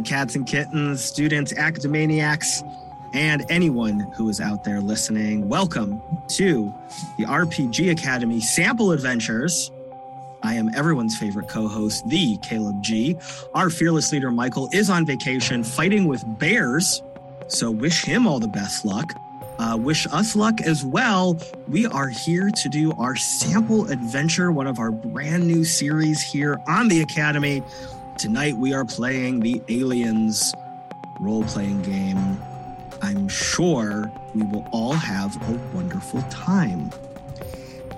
Cats and kittens, students, academaniacs, and anyone who is out there listening. Welcome to the RPG Academy Sample Adventures. I am everyone's favorite co host, the Caleb G. Our fearless leader, Michael, is on vacation fighting with bears. So, wish him all the best luck. Uh, wish us luck as well. We are here to do our sample adventure, one of our brand new series here on the Academy. Tonight we are playing the Aliens role playing game. I'm sure we will all have a wonderful time.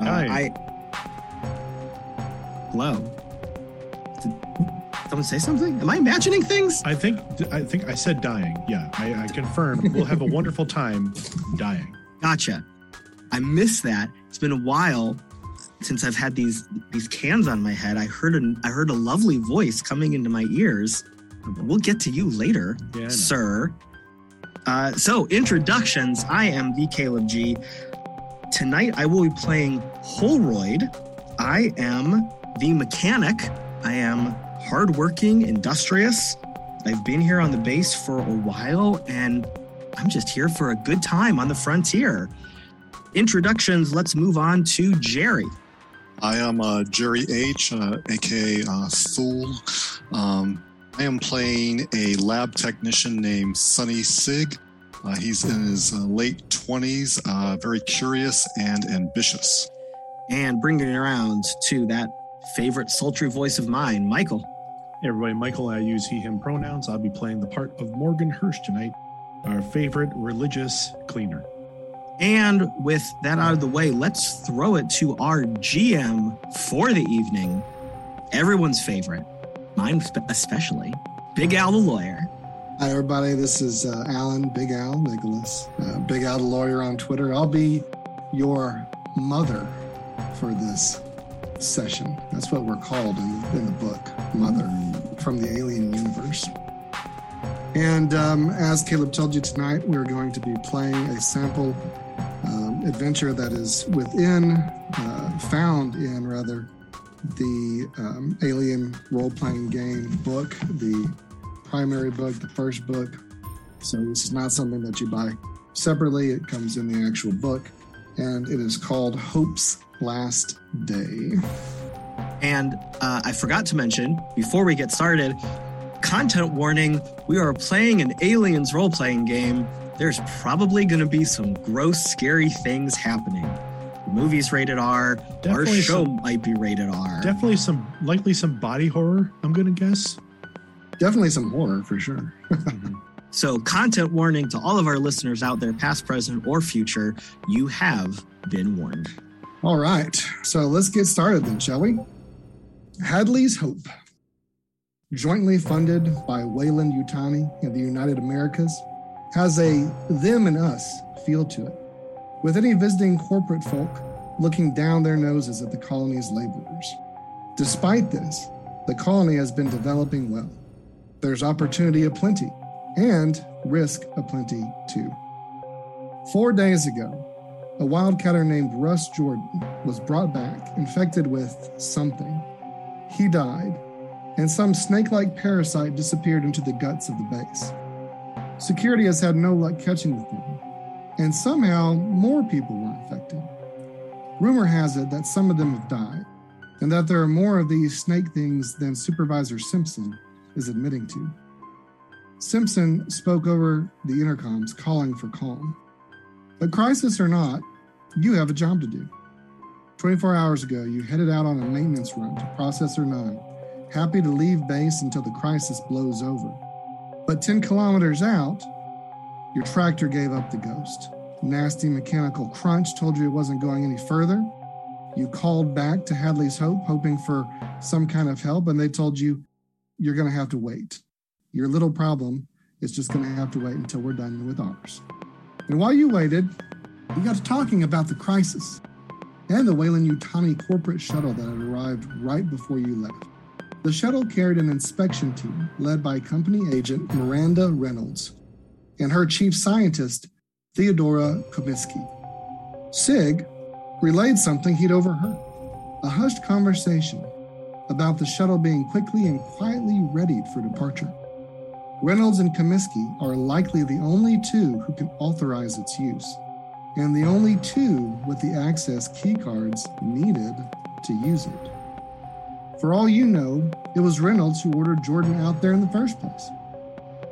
Uh, Hi. I. Hello. Did someone say something? Am I imagining things? I think I think I said dying. Yeah, I, I confirm. We'll have a wonderful time dying. Gotcha. I missed that. It's been a while since I've had these these cans on my head. I heard a I heard a lovely voice coming into my ears. We'll get to you later, Yeah, sir. Uh, so introductions. I am the Caleb G. Tonight I will be playing Holroyd. I am the mechanic. I am hardworking, industrious. I've been here on the base for a while, and I'm just here for a good time on the frontier. Introductions. Let's move on to Jerry. I am uh, Jerry H, uh, aka uh, Thule. Um, I am playing a lab technician named Sonny Sigg. Uh, he's in his uh, late 20s, uh, very curious and ambitious. And bringing it around to that favorite sultry voice of mine, Michael. Hey everybody, Michael, I use he, him pronouns. I'll be playing the part of Morgan Hirsch tonight, our favorite religious cleaner. And with that out of the way, let's throw it to our GM for the evening. Everyone's favorite, mine especially, Big Al the lawyer. Hi, everybody. This is uh, Alan, Big Al Nicholas, uh, Big Al the lawyer on Twitter. I'll be your mother for this session. That's what we're called in, in the book, Mother, from the alien universe. And um, as Caleb told you tonight, we're going to be playing a sample um, adventure that is within, uh, found in rather, the um, alien role playing game book, the primary book, the first book. So this is not something that you buy separately. It comes in the actual book, and it is called Hope's Last Day. And uh, I forgot to mention before we get started content warning we are playing an aliens role playing game. There's probably going to be some gross, scary things happening. The movie's rated R. Definitely Our show some- might be rated R. Definitely some, likely some body horror. I'm gonna guess. Definitely some horror for sure. Mm-hmm. So, content warning to all of our listeners out there, past, present, or future, you have been warned. All right, so let's get started then, shall we? Hadley's Hope, jointly funded by Weyland-Yutani and the United Americas, has a them and us feel to it, with any visiting corporate folk looking down their noses at the colony's laborers. Despite this, the colony has been developing well. There's opportunity aplenty and risk aplenty too. Four days ago, a wildcatter named Russ Jordan was brought back infected with something. He died, and some snake like parasite disappeared into the guts of the base. Security has had no luck catching the thing, and somehow more people were infected. Rumor has it that some of them have died, and that there are more of these snake things than Supervisor Simpson is admitting to. Simpson spoke over the intercoms, calling for calm. But crisis or not, you have a job to do. 24 hours ago, you headed out on a maintenance run to Processor 9, happy to leave base until the crisis blows over. But 10 kilometers out, your tractor gave up the ghost. Nasty mechanical crunch told you it wasn't going any further. You called back to Hadley's Hope, hoping for some kind of help, and they told you you're going to have to wait. Your little problem is just going to have to wait until we're done with ours. And while you waited, we got to talking about the crisis and the Weyland-Yutani corporate shuttle that had arrived right before you left. The shuttle carried an inspection team led by company agent Miranda Reynolds and her chief scientist, Theodora Comiskey. Sigg relayed something he'd overheard a hushed conversation about the shuttle being quickly and quietly readied for departure. Reynolds and Comiskey are likely the only two who can authorize its use, and the only two with the access keycards needed to use it. For all you know, it was Reynolds who ordered Jordan out there in the first place.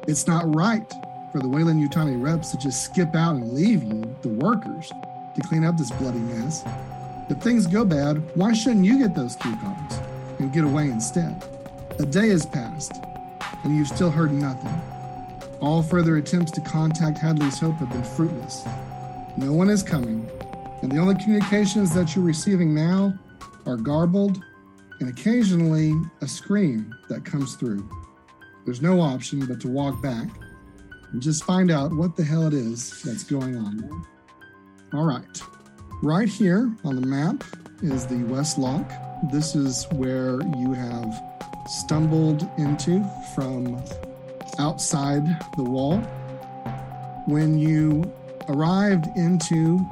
It's not right for the Weyland-Yutani reps to just skip out and leave you, the workers, to clean up this bloody mess. If things go bad, why shouldn't you get those cards and get away instead? A day has passed, and you've still heard nothing. All further attempts to contact Hadley's Hope have been fruitless. No one is coming, and the only communications that you're receiving now are garbled and occasionally a scream that comes through. There's no option but to walk back and just find out what the hell it is that's going on. All right. Right here on the map is the West Lock. This is where you have stumbled into from outside the wall. When you arrived into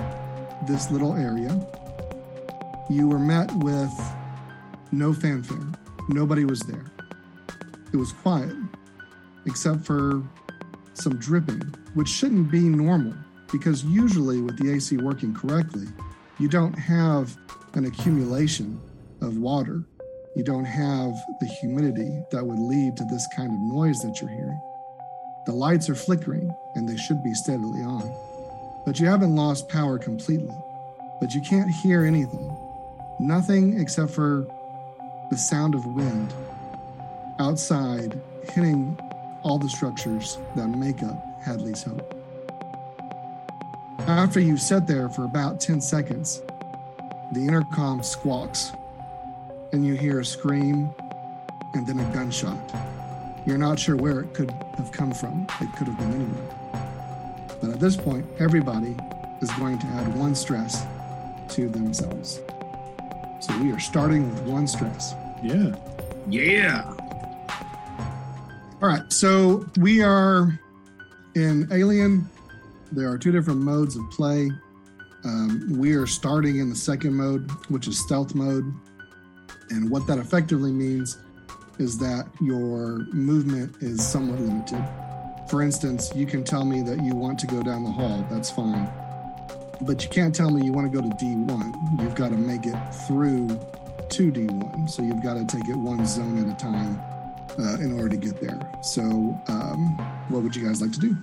this little area, you were met with no fanfare. Nobody was there. It was quiet, except for some dripping, which shouldn't be normal because usually with the AC working correctly, you don't have an accumulation of water. You don't have the humidity that would lead to this kind of noise that you're hearing. The lights are flickering and they should be steadily on. But you haven't lost power completely. But you can't hear anything. Nothing except for the sound of wind outside hitting all the structures that make up Hadley's Hope. After you sit there for about 10 seconds, the intercom squawks and you hear a scream and then a gunshot. You're not sure where it could have come from. It could have been anywhere. But at this point, everybody is going to add one stress to themselves. So we are starting with one stress. Yeah. Yeah. All right. So we are in Alien. There are two different modes of play. Um, we are starting in the second mode, which is stealth mode. And what that effectively means is that your movement is somewhat limited. For instance, you can tell me that you want to go down the hall. That's fine. But you can't tell me you want to go to D1. You've got to make it through to D1. So you've got to take it one zone at a time uh, in order to get there. So, um, what would you guys like to do?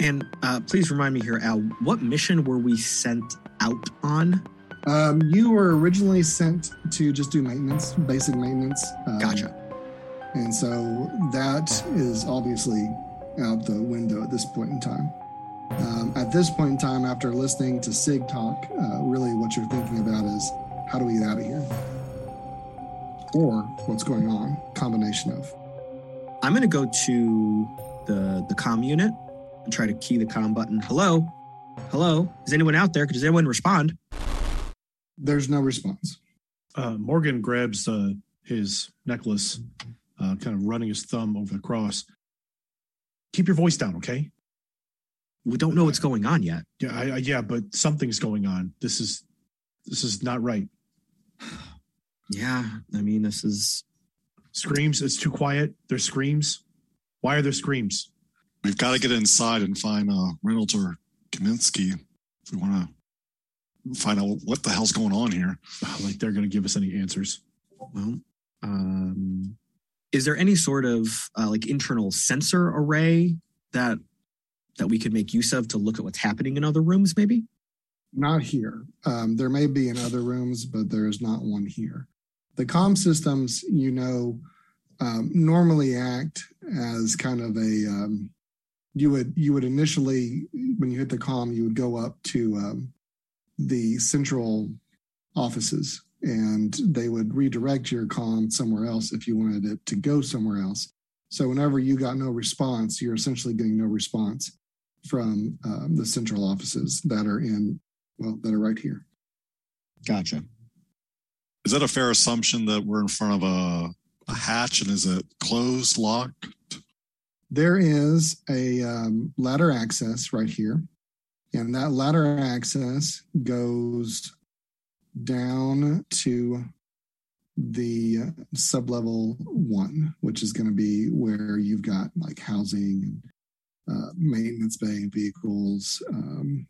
And uh, please remind me here, Al, what mission were we sent out on? Um, you were originally sent to just do maintenance, basic maintenance. Um, Gotcha. And so that is obviously out the window at this point in time. Um, at this point in time, after listening to Sigg talk, uh, really what you're thinking about is how do we get out of here? Or what's going on? Combination of. I'm going to go to the the comm unit and try to key the com button. Hello, hello. Is anyone out there? Does anyone respond? There's no response. Uh, Morgan grabs uh, his necklace, uh, kind of running his thumb over the cross. Keep your voice down, okay? We don't know what's going on yet. Yeah, I, I, yeah, but something's going on. This is this is not right. Yeah, I mean, this is Screams. It's too quiet. There's screams. Why are there screams? We've got to get inside and find uh, Reynolds or Kaminsky if we want to find out what the hell's going on here. Like they're going to give us any answers. well. Um, is there any sort of uh, like internal sensor array that that we could make use of to look at what's happening in other rooms? Maybe. Not here. Um, there may be in other rooms, but there is not one here. The comm systems, you know, um, normally act as kind of a. Um, you would you would initially when you hit the comm, you would go up to um, the central offices, and they would redirect your comm somewhere else if you wanted it to go somewhere else. So whenever you got no response, you're essentially getting no response from um, the central offices that are in well that are right here. Gotcha. Is that a fair assumption that we're in front of a, a hatch and is it closed, locked? There is a um, ladder access right here, and that ladder access goes down to the uh, sublevel one, which is going to be where you've got like housing, uh, maintenance bay vehicles, um,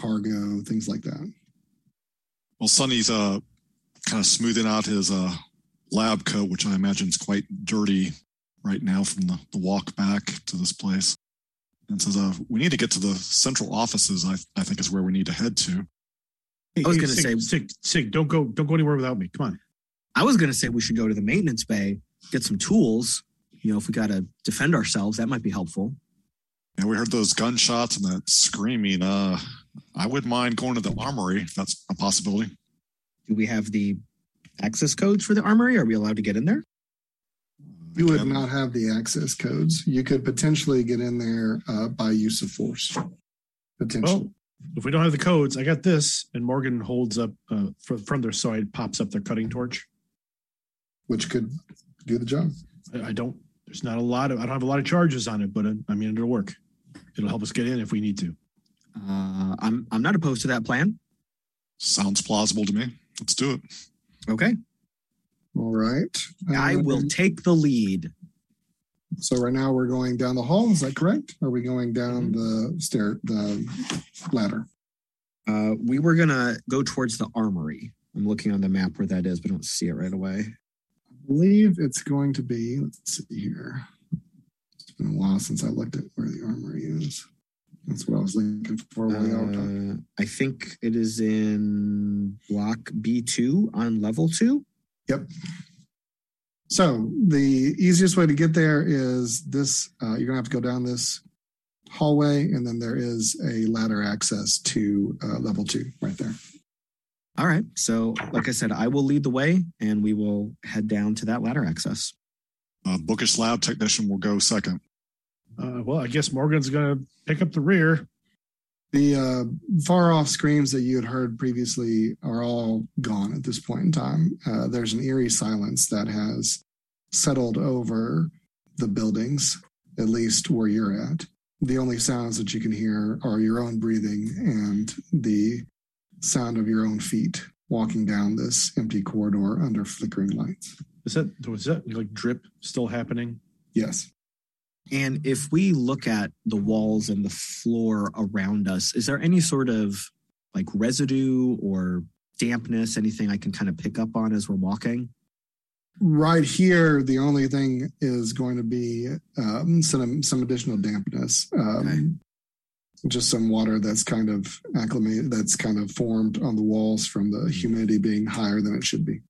cargo, things like that. Well, Sonny's uh, kind of smoothing out his uh, lab coat, which I imagine is quite dirty right now from the, the walk back to this place. And says, uh, we need to get to the central offices, I, I think is where we need to head to. Hey, I was hey, gonna say- Sigg, Sigg, don't go, don't go anywhere without me. Come on. I was going to say we should go to the maintenance bay, get some tools. You know, if we got to defend ourselves, that might be helpful. Yeah, we heard those gunshots and that screaming. Uh, I wouldn't mind going to the armory if that's a possibility. Do we have the access codes for the armory? Are we allowed to get in there? You would not have the access codes. You could potentially get in there uh, by use of force. Potentially. Well, if we don't have the codes, I got this. And Morgan holds up uh, from, from their side, pops up their cutting torch. which could do the job. I, I don't, there's not a lot of, I don't have a lot of charges on it, but uh, I mean, it'll work. It'll help us get in if we need to. Uh, I'm I'm not opposed to that plan. Sounds plausible to me. Let's do it. Okay, All right. I will Um, take the lead. So right now we're going down the hall. Is that correct? Are we going down Mm-hmm. the stair, the ladder? Uh, we were gonna go towards the armory. I'm looking on the map where that is, but I don't see it right away. I believe it's going to be. Let's see here. It's been a while since I looked at where the armory is. That's what I was looking for. while y'all were talking. Uh, I think it is in block B2 on level two. Yep. So the easiest way to get there is this. Uh, you're gonna have to go down this hallway, and then there is a ladder access to uh, level two right there. All right. So, like I said, I will lead the way and we will head down to that ladder access. Uh, bookish lab technician will go second. Uh, well, I guess Morgan's going to pick up the rear. The uh, far off screams that you had heard previously are all gone at this point in time. Uh, there's an eerie silence that has settled over the buildings, at least where you're at. The only sounds that you can hear are your own breathing and the sound of your own feet walking down this empty corridor under flickering lights. Is that, was that like drip still happening? Yes. And if we look at the walls and the floor around us, is there any sort of like residue or dampness, anything I can kind of pick up on as we're walking? Right here, the only thing is going to be um, some some additional dampness. Um, Just some water that's kind of acclimated, that's kind of formed on the walls from the humidity being higher than it should be.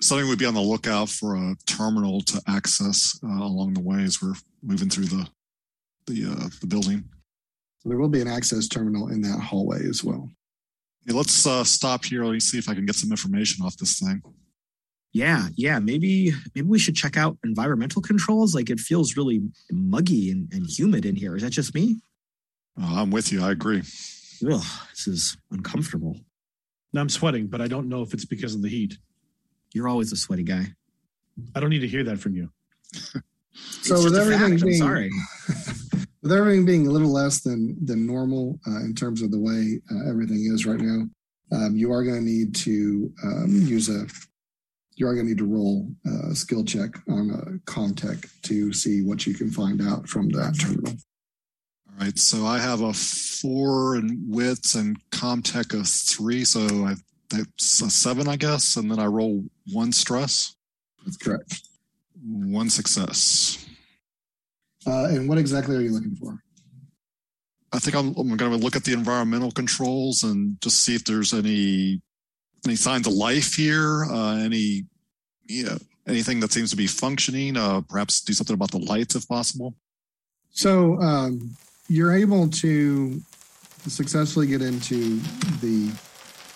Something we'd be on the lookout for a terminal to access uh, along the way as we're moving through the the uh, the building. So there will be an access terminal in that hallway as well. Hey, let's uh, stop here. Let me see if I can get some information off this thing. Yeah, yeah. Maybe maybe we should check out environmental controls. Like it feels really muggy and, and humid in here. Is that just me? Uh, I'm with you. I agree. Ugh, this is uncomfortable. Now I'm sweating, but I don't know if it's because of the heat. You're always a sweaty guy. I don't need to hear that from you. So with everything fact, I'm being- sorry. With everything being a little less than than normal uh, in terms of the way uh, everything is right now, um, you are going to need to um, use a. You are going to need to roll a skill check on a Comtech to see what you can find out from that terminal. All right. So I have a four in wits and Comtech of three. So I that's a seven, I guess. And then I roll one stress, That's correct. one success. Uh, and what exactly are you looking for? I think I'm, I'm going to look at the environmental controls and just see if there's any any signs of life here. Uh, any you know anything that seems to be functioning. Uh, perhaps do something about the lights if possible. So um, you're able to successfully get into the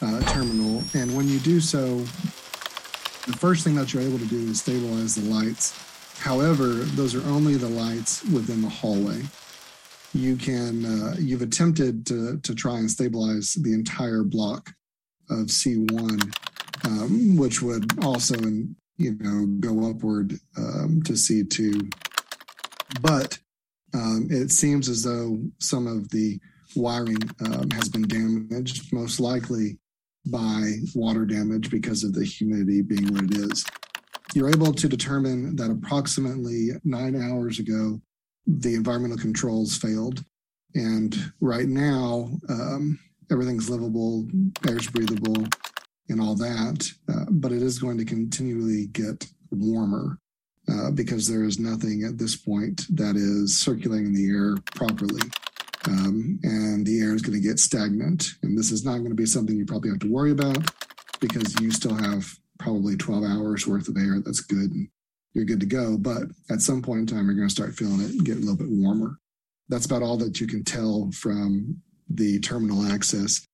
uh, terminal, and when you do so, the first thing that you're able to do is stabilize the lights. However, those are only the lights within the hallway. You can uh, you've attempted to to try and stabilize the entire block of C1, um, which would also you know go upward um, to C2, but um, it seems as though some of the wiring um, has been damaged. Most likely, by water damage because of the humidity being what it is. You're able to determine that approximately nine hours ago, the environmental controls failed. And right now, um, everything's livable, air's breathable, and all that. Uh, but it is going to continually get warmer uh, because there is nothing at this point that is circulating the air properly. Um, and the air is going to get stagnant. And this is not going to be something you probably have to worry about because you still have probably 12 hours worth of air that's good and you're good to go. But at some point in time, you're going to start feeling it get a little bit warmer. That's about all that you can tell from the terminal access.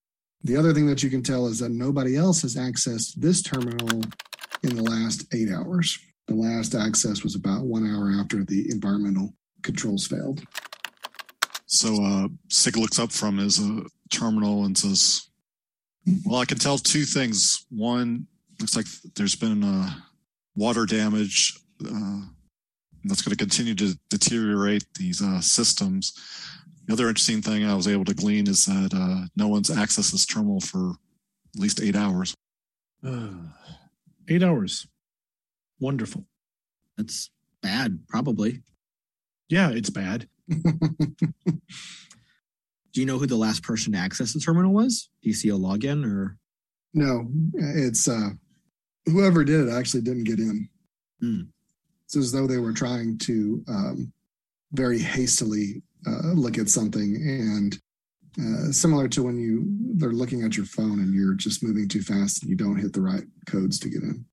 The other thing that you can tell is that nobody else has accessed this terminal in the last eight hours. The last access was about one hour after the environmental controls failed. So uh, Sigg looks up from his uh, terminal and says, "Well, I can tell two things. One, looks like there's been uh, water damage uh, that's going to continue to deteriorate these uh, systems. The other interesting thing I was able to glean is that uh, no one's accessed this terminal for at least eight hours. Eight hours. Wonderful. That's bad, probably. Yeah, it's bad. Do you know who the last person to access the terminal was? Do you see a login or? No, it's uh, whoever did it actually didn't get in. Hmm. It's as though they were trying to um, very hastily uh, look at something and uh, similar to when you they're looking at your phone and you're just moving too fast and you don't hit the right codes to get in.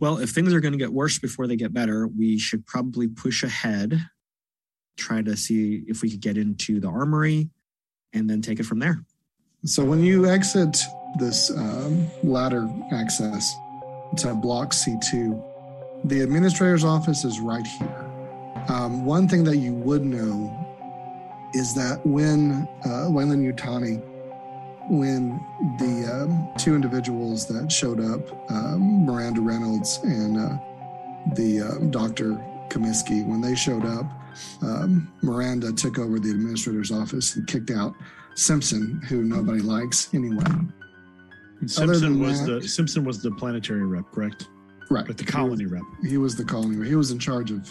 Well, if things are going to get worse before they get better, we should probably push ahead, try to see if we could get into the armory, and then take it from there. So when you exit this um, ladder access to block C2, the administrator's office is right here. Um, one thing that you would know is that when uh, Weyland-Yutani, when the um, two individuals that showed up, um, Miranda Reynolds and uh, the uh, Dr. Comiskey, when they showed up, um, Miranda took over the administrator's office and kicked out Simpson, who nobody likes anyway. Simpson was that- the Simpson was the planetary rep, correct? Right. Like the colony rep. He was the colony. He was in charge of.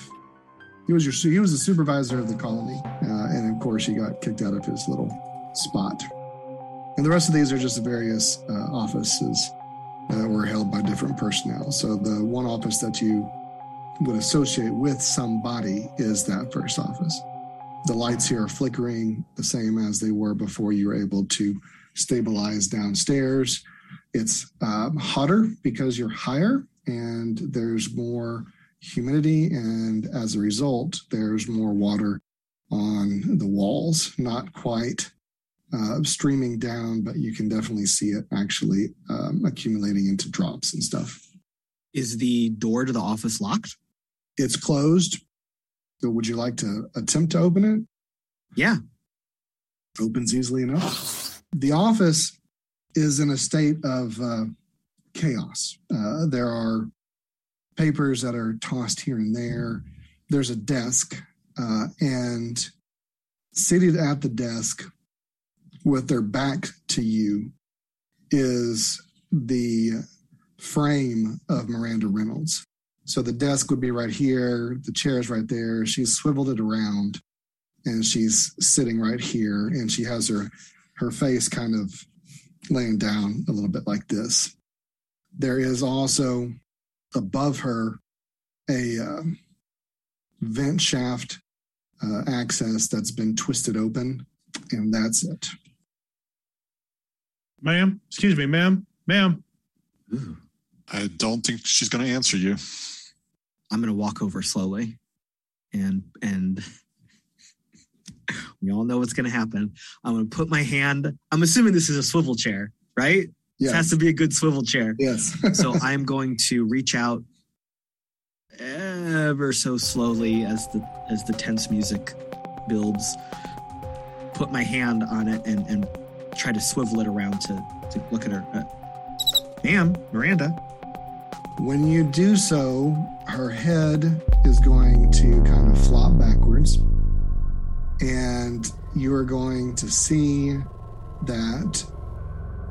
He was your. He was the supervisor of the colony, uh, and of course, he got kicked out of his little spot. And the rest of these are just the various uh, offices that were held by different personnel. So the one office that you would associate with somebody is that first office. The lights here are flickering the same as they were before you were able to stabilize downstairs. It's um, hotter because you're higher and there's more humidity, and as a result, there's more water on the walls. Not quite uh, streaming down, but you can definitely see it actually um, accumulating into drops and stuff. Is the door to the office locked? It's closed. So, would you like to attempt to open it? Yeah. Opens easily enough. The office is in a state of uh, chaos. Uh, there are papers that are tossed here and there. There's a desk, uh, and seated at the desk with their back to you is the frame of Miranda Reynolds. So the desk would be right here, the chair is right there. She's swiveled it around and she's sitting right here and she has her her face kind of laying down a little bit like this. There is also above her a um, vent shaft uh, access that's been twisted open, and that's it. Ma'am, excuse me, ma'am, ma'am. Ooh. I don't think she's going to answer you. I'm gonna walk over slowly, and and we all know what's gonna happen. I'm gonna put my hand. I'm assuming this is a swivel chair, right? This has to be a good swivel chair. Yes. so I'm going to reach out ever so slowly as the as the tense music builds. Put my hand on it and and try to swivel it around to to look at her. Uh, Ma'am, Miranda. When you do so, her head is going to kind of flop backwards. And you are going to see that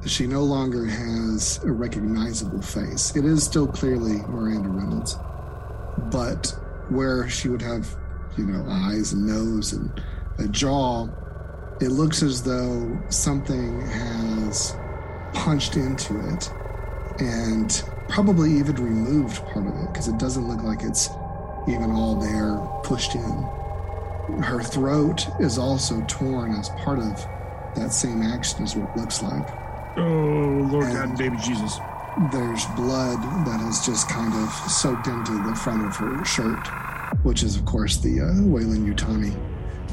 she no longer has a recognizable face. It is still clearly Miranda Reynolds, but where she would have, you know, eyes and nose and a jaw, it looks as though something has punched into it and probably even removed part of it because it doesn't look like it's even all there pushed in. Her throat is also torn as part of that same action, is what it looks like. Oh, Lord And- God and baby Jesus. There's blood that has just kind of soaked into the front of her shirt, which is, of course, the uh, Weyland-Yutani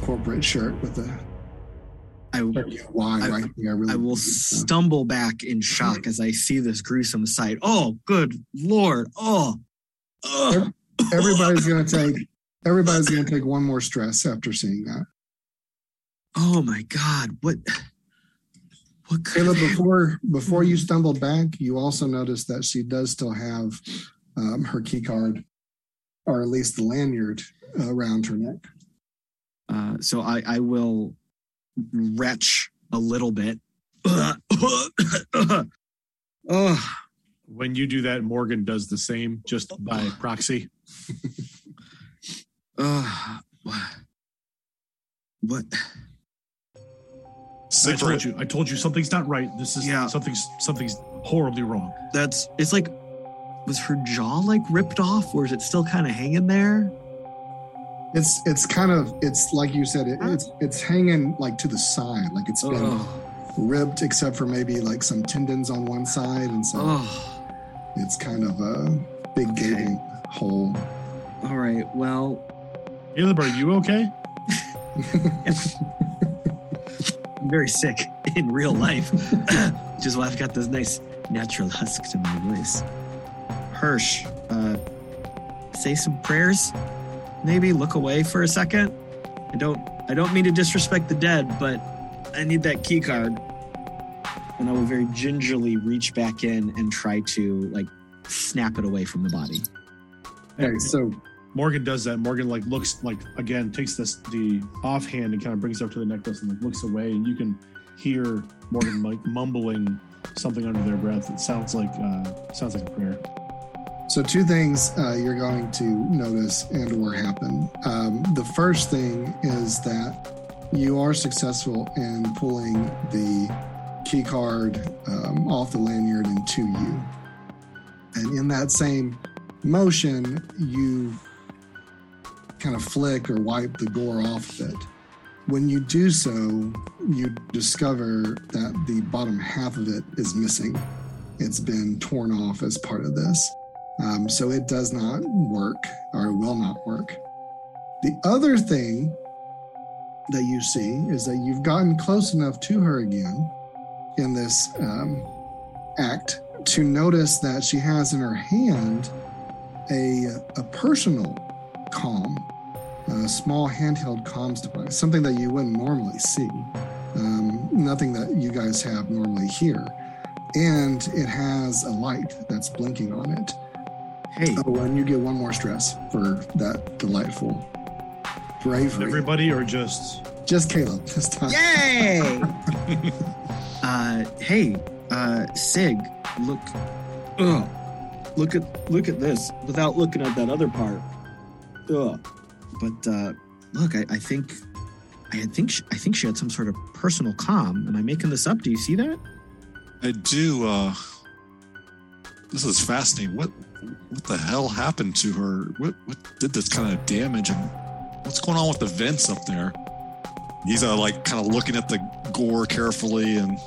corporate shirt with the I, Y I- right there. Really I will stumble back in shock as I see this gruesome sight. Oh, good lord! Oh, oh. Everybody's gonna take. Everybody's gonna take one more stress after seeing that. Oh my God! What? What Caleb, before before you stumbled back, you also noticed that she does still have um, her key card, or at least the lanyard uh, around her neck. Uh, so I, I will retch a little bit. oh, When you do that, Morgan does the same just by proxy. uh, what? I told you. I told you something's not right. This is Yeah. something's something's horribly wrong. That's it's like was her jaw like ripped off, or is it still kind of hanging there? It's it's kind of it's like you said it, it's it's hanging like to the side, like it's been Oh, ripped except for maybe like some tendons on one side, and so oh. it's kind of a big Okay. gaping hole. All right. Well, Caleb, are you okay? I'm very sick in real life, which is why I've got this nice natural husk to my voice. Hirsch, uh, say some prayers. Maybe look away for a second. I don't. I don't mean to disrespect the dead, but I need that key card. And I will very gingerly reach back in and try to like snap it away from the body. Okay, so Morgan does that. Morgan like looks like again takes this the offhand and kind of brings it up to the necklace and like, looks away, and you can hear Morgan like mumbling something under their breath. It sounds like uh, sounds like a prayer. So two things uh, you're going to notice and or happen. Um, the first thing is that you are successful in pulling the key card um, off the lanyard and to you. And in that same motion, you kind of flick or wipe the gore off of it. When you do so, you discover that the bottom half of it is missing. It's been torn off as part of this. Um, so it does not work or will not work. The other thing that you see is that you've gotten close enough to her again in this um, act to notice that she has in her hand a, a personal comm, a small handheld comms device, something that you wouldn't normally see, um, nothing that you guys have normally here. And it has a light that's blinking on it. Hey, Oh, and you get one more stress for that delightful bravery. Everybody or just Just Caleb this time. Yay! uh, hey, uh, Sigg, look, ugh, look at look at this without looking at that other part. Ugh. But uh, look, I, I think, I think she, I think she had some sort of personal comm. Am I making this up? Do you see that? I do. uh This is fascinating. What what the hell happened to her? What what did this kind of damage? And what's going on with the vents up there? He's uh, like kind of looking at the gore carefully and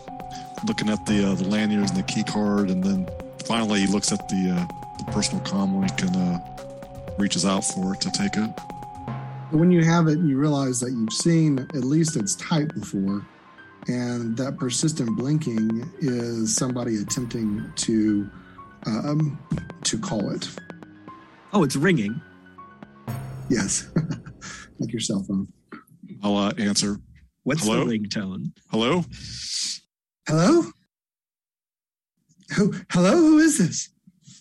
looking at the uh, the lanyards and the key card, and then finally he looks at the uh, the personal comm link and uh, reaches out for it to take it. When you have it, you realize that you've seen at least its type before, and that persistent blinking is somebody attempting to um, to call it. Oh, it's ringing. Yes, like your cell phone. I'll uh, answer. What's Hello? the ringtone? Hello. Hello. Who? Hello. Who is this?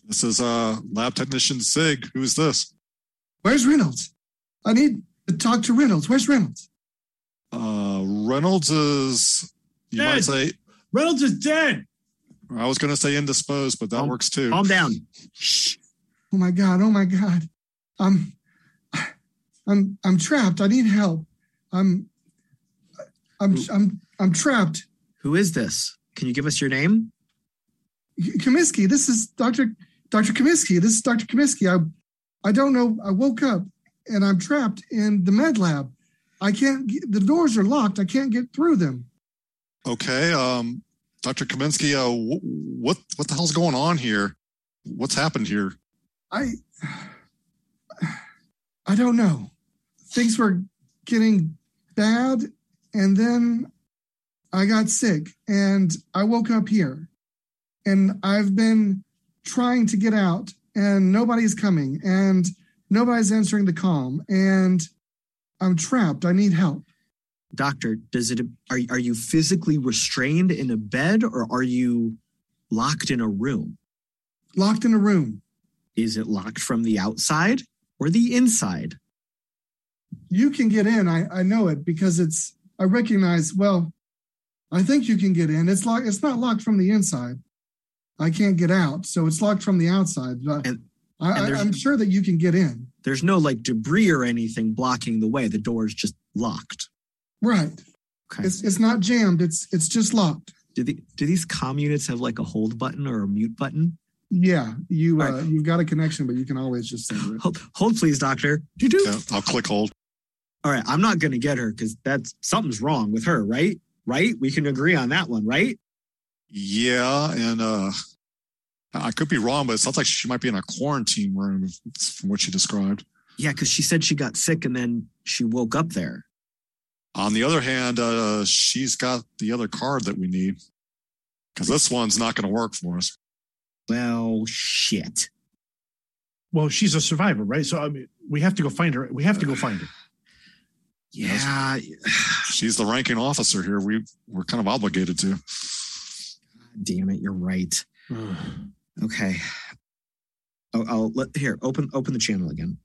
This is uh lab technician Sigg. Who's this? Where's Reynolds? I need to talk to Reynolds. Where's Reynolds? Uh Reynolds is you might Dead. say Reynolds is dead. I was going to say indisposed, but that Um, works too. Calm down. Shh. Oh my god! Oh my god! I'm, I'm, I'm trapped. I need help. I'm, I'm, I'm, I'm trapped. Who is this? Can you give us your name? Comiskey, this is Doctor Doctor Comiskey. This is Doctor Comiskey. I, I don't know. I woke up and I'm trapped in the med lab. I can't. Get, the doors are locked. I can't get through them. Okay, um, Dr. Kaminsky, uh, wh- what what the hell's going on here? What's happened here? I, I don't know. Things were getting bad, and then I got sick, and I woke up here, and I've been trying to get out, and nobody's coming, and nobody's answering the call, and I'm trapped. I need help. Doctor, does it are are you physically restrained in a bed or are you locked in a room? Locked in a room. Is it locked from the outside or the inside? You can get in. I, I know it because it's I recognize, well, I think you can get in. It's locked, it's not locked from the inside. I can't get out. So it's locked from the outside. But And- I, and I, I'm sure that you can get in. There's no like debris or anything blocking the way. The door is just locked. Right. Okay. It's it's not jammed. It's it's just locked. do the do these comm units have like a hold button or a mute button? Yeah. You All uh, you've got a connection, but you can always just sever it. Hold, hold please, doctor. Do-do. Yeah, I'll click hold. All right, I'm not going to get her because that's something's wrong with her, right? Right? We can agree on that one, right? Yeah, and uh, I could be wrong, but it sounds like she might be in a quarantine room from what she described. Yeah, because she said she got sick and then she woke up there. On the other hand, uh, she's got the other card that we need because this one's not going to work for us. Well, shit. Well, she's a survivor, right? So I mean, we have to go find her. We have to go find her. Yeah. She's the ranking officer here. We we're kind of obligated to. Damn it, you're right. Okay. Oh, I'll let here open open the channel again.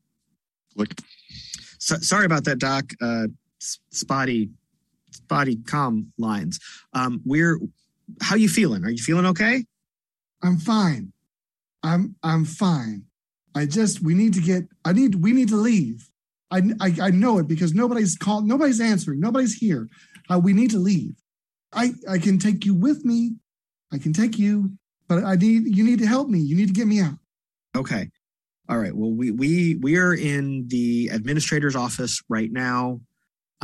Click. So, sorry about that, Doc. Uh, s- spotty, spotty comm lines. Um, we're. How you feeling? Are you feeling okay? I'm fine. I'm I'm fine. I just we need to get I need we need to leave. I I, I know it because nobody's called nobody's answering. Nobody's here. Uh, we need to leave. I I can take you with me. I can take you, but I need you need to help me. You need to get me out. Okay. All right. Well, we we we are in the administrator's office right now.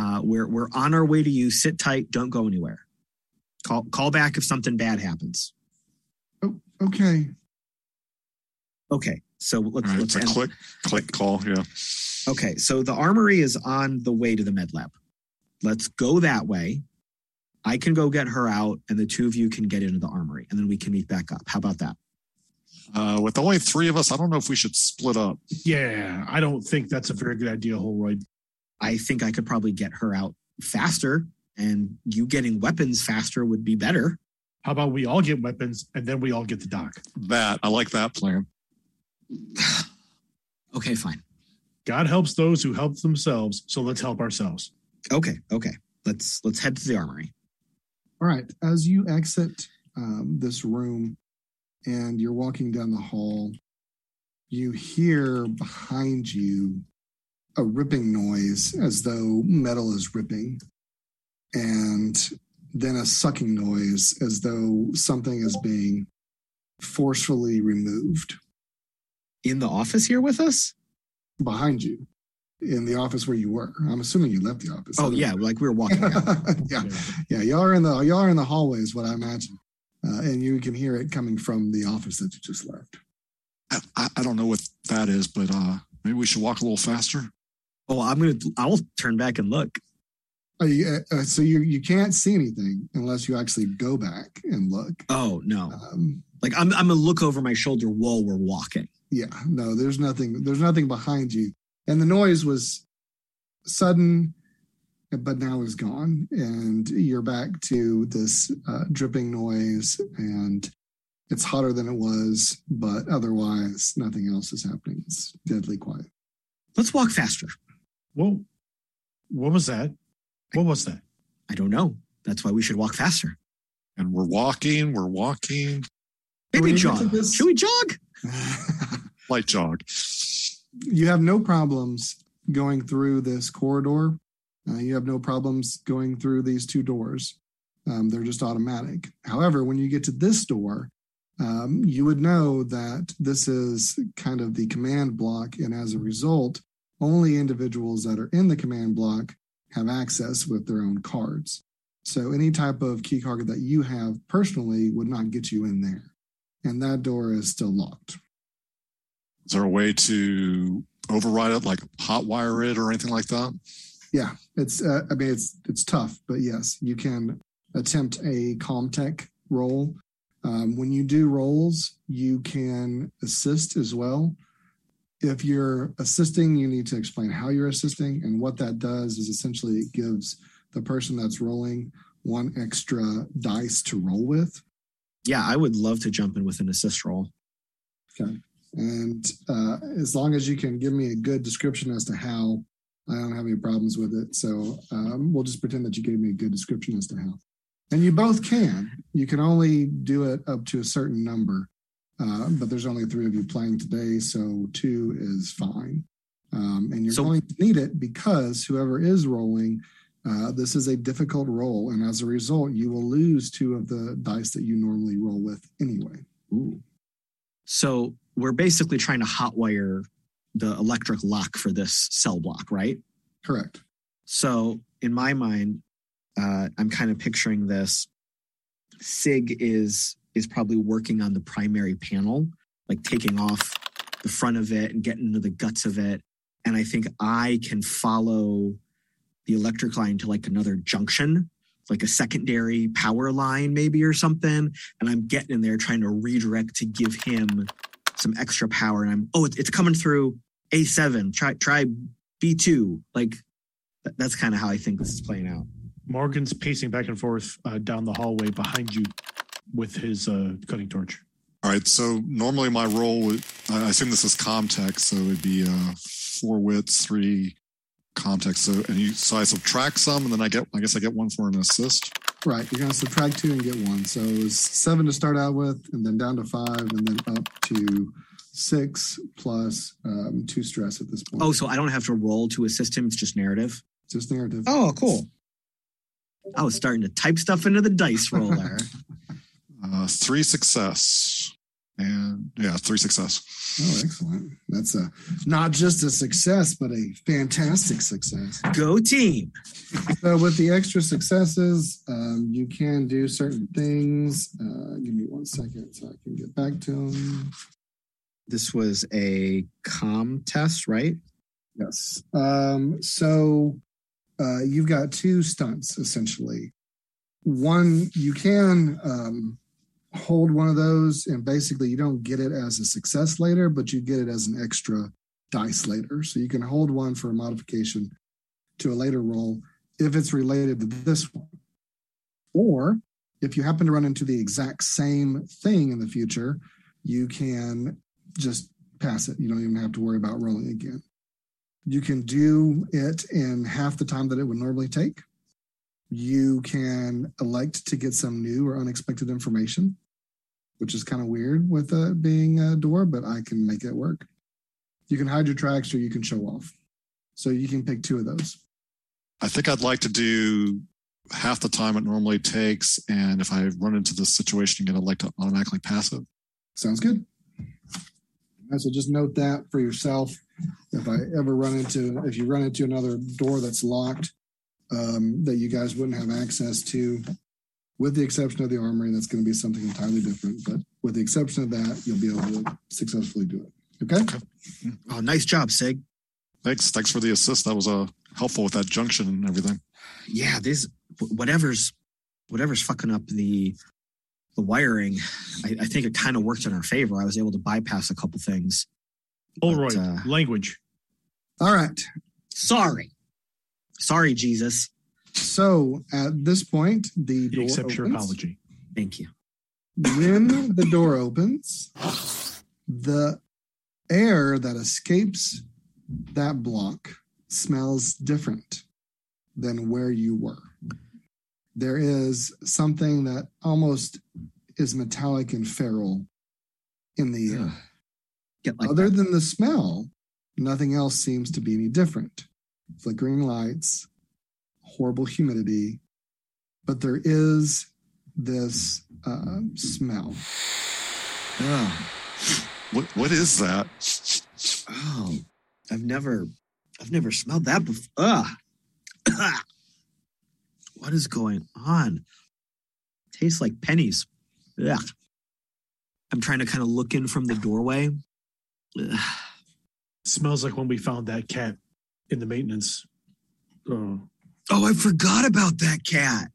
Uh, we're we're on our way to you. Sit tight. Don't go anywhere. Call call back if something bad happens. Okay. Okay. So let's All right, let's it's a end. click, click call. Yeah. Okay. So the armory is on the way to the med lab. Let's go that way. I can go get her out, and the two of you can get into the armory, and then we can meet back up. How about that? Uh, with only three of us, I don't know if we should split up. Yeah, I don't think that's a very good idea, Holroyd. I think I could probably get her out faster, and you getting weapons faster would be better. How about we all get weapons and then we all get the doc? That I like that plan. Okay, fine. God helps those who help themselves, so let's help ourselves. Okay, okay. Let's let's head to the armory. All right. As you exit um, this room and you're walking down the hall, you hear behind you a ripping noise as though metal is ripping, and then a sucking noise as though something is being forcefully removed In the office here with us? behind you in the office where you were. I'm assuming you left the office. Oh yeah, like we were walking out. yeah. Yeah, y'all are in the y'all are in the hallways, what I imagine, uh, and you can hear it coming from the office that you just left. I, I, I don't know what that is, but uh, maybe we should walk a little faster. Oh, I'm gonna I'll turn back and look. Uh, you- uh, so you you can't see anything unless you actually go back and look. Oh no. Um, Like I'm I'm gonna look over my shoulder while we're walking. yeah, no, there's nothing. There's nothing behind you, and the noise was sudden, but now is gone, and you're back to this uh, dripping noise, and it's hotter than it was, but otherwise nothing else is happening. It's deadly quiet. Let's walk faster. Well, what was that? What was that? I don't know. That's why we should walk faster. And we're walking, we're walking. Maybe when you get to jog. this- Should we jog? Light jog. you have no problems going through this corridor. Uh, you have no problems going through these two doors. Um, they're just automatic. However, when you get to this door, um, you would know that this is kind of the command block, and as a result, only individuals that are in the command block have access with their own cards. So any type of key card that you have personally would not get you in there, and that door is still locked. Is there a way to override it, like hotwire it or anything like that? Yeah, it's. Uh, I mean, it's it's tough, but yes, you can attempt a Comtech roll. Um, when you do rolls, you can assist as well. If you're assisting, you need to explain how you're assisting, and what that does is essentially it gives the person that's rolling one extra dice to roll with. Yeah, I would love to jump in with an assist roll. Okay. And uh, as long as you can give me a good description as to how, I don't have any problems with it. So um, we'll just pretend that you gave me a good description as to how. And you both can. You can only do it up to a certain number, uh, but there's only three of you playing today, so two is fine. Um, and you're So- going to need it because whoever is rolling, uh, this is a difficult roll, and as a result, you will lose two of the dice that you normally roll with anyway. Ooh. So we're basically trying to hotwire the electric lock for this cell block, right? Correct. So in my mind, uh, I'm kind of picturing this. Sigg is is probably working on the primary panel, like taking off the front of it and getting into the guts of it. And I think I can follow the electric line to like another junction, like a secondary power line, maybe or something. And I'm getting in there trying to redirect to give him some extra power. And I'm oh, it's, coming through A7. Try try B2. Like that's kind of how I think this is playing out. Morgan's pacing back and forth uh, down the hallway behind you with his uh, cutting torch. All right. So normally my roll would, I assume this is Comtech, so it'd be uh, four wits, three Comtech. So and you, so I subtract some, and then I get, I guess I get one for an assist. Right. You're going to subtract two and get one. So it was seven to start out with, and then down to five, and then up to six plus um, two stress at this point. Oh, so I don't have to roll to assist him. It's just narrative. just narrative. Oh, cool. I was starting to type stuff into the dice roller. Uh, three success, and yeah, three success. Oh, excellent. That's a not just a success, but a fantastic success. Go team. So with the extra successes, um, you can do certain things. Uh, give me one second so I can get back to them. This was a com test, right? Yes. Um, so uh, you've got two stunts essentially. One, you can um, hold one of those, and basically you don't get it as a success later, but you get it as an extra dice later. So you can hold one for a modification to a later roll if it's related to this one. Or if you happen to run into the exact same thing in the future, you can just pass it. You don't even have to worry about rolling again. You can do it in half the time that it would normally take. You can elect to get some new or unexpected information, which is kind of weird with uh, being a door, but I can make it work. You can hide your tracks or you can show off. So you can pick two of those. I think I'd like to do half the time it normally takes, and if I run into this situation again, I'd like to automatically pass it. Sounds good. So just note that for yourself. If I ever run into, if you run into another door that's locked, um, that you guys wouldn't have access to, with the exception of the armory, that's going to be something entirely different. But with the exception of that, you'll be able to successfully do it. Okay. Oh, nice job, Sigg. Thanks, thanks for the assist. That was uh, helpful with that junction and everything. Yeah, this whatever's whatever's fucking up the the wiring. I, I think it kind of worked in our favor. I was able to bypass a couple things. Holroyd, But, uh, language. All right. Sorry, sorry, Jesus. So at this point, the He door accepts your opens. apology. Thank you. when the door opens, the air that escapes that block smells different than where you were. there is something that almost is metallic and feral in the air. Like Other that. than the smell, nothing else seems to be any different. Flickering lights, horrible humidity, but there is this uh, smell. Ugh. What what is that? Oh, I've never, I've never smelled that before. Ugh. what is going on? Tastes like pennies. Yeah. I'm trying to kind of look in from the doorway. Ugh. Smells like when we found that cat in the maintenance. Uh, Oh, I forgot about that cat.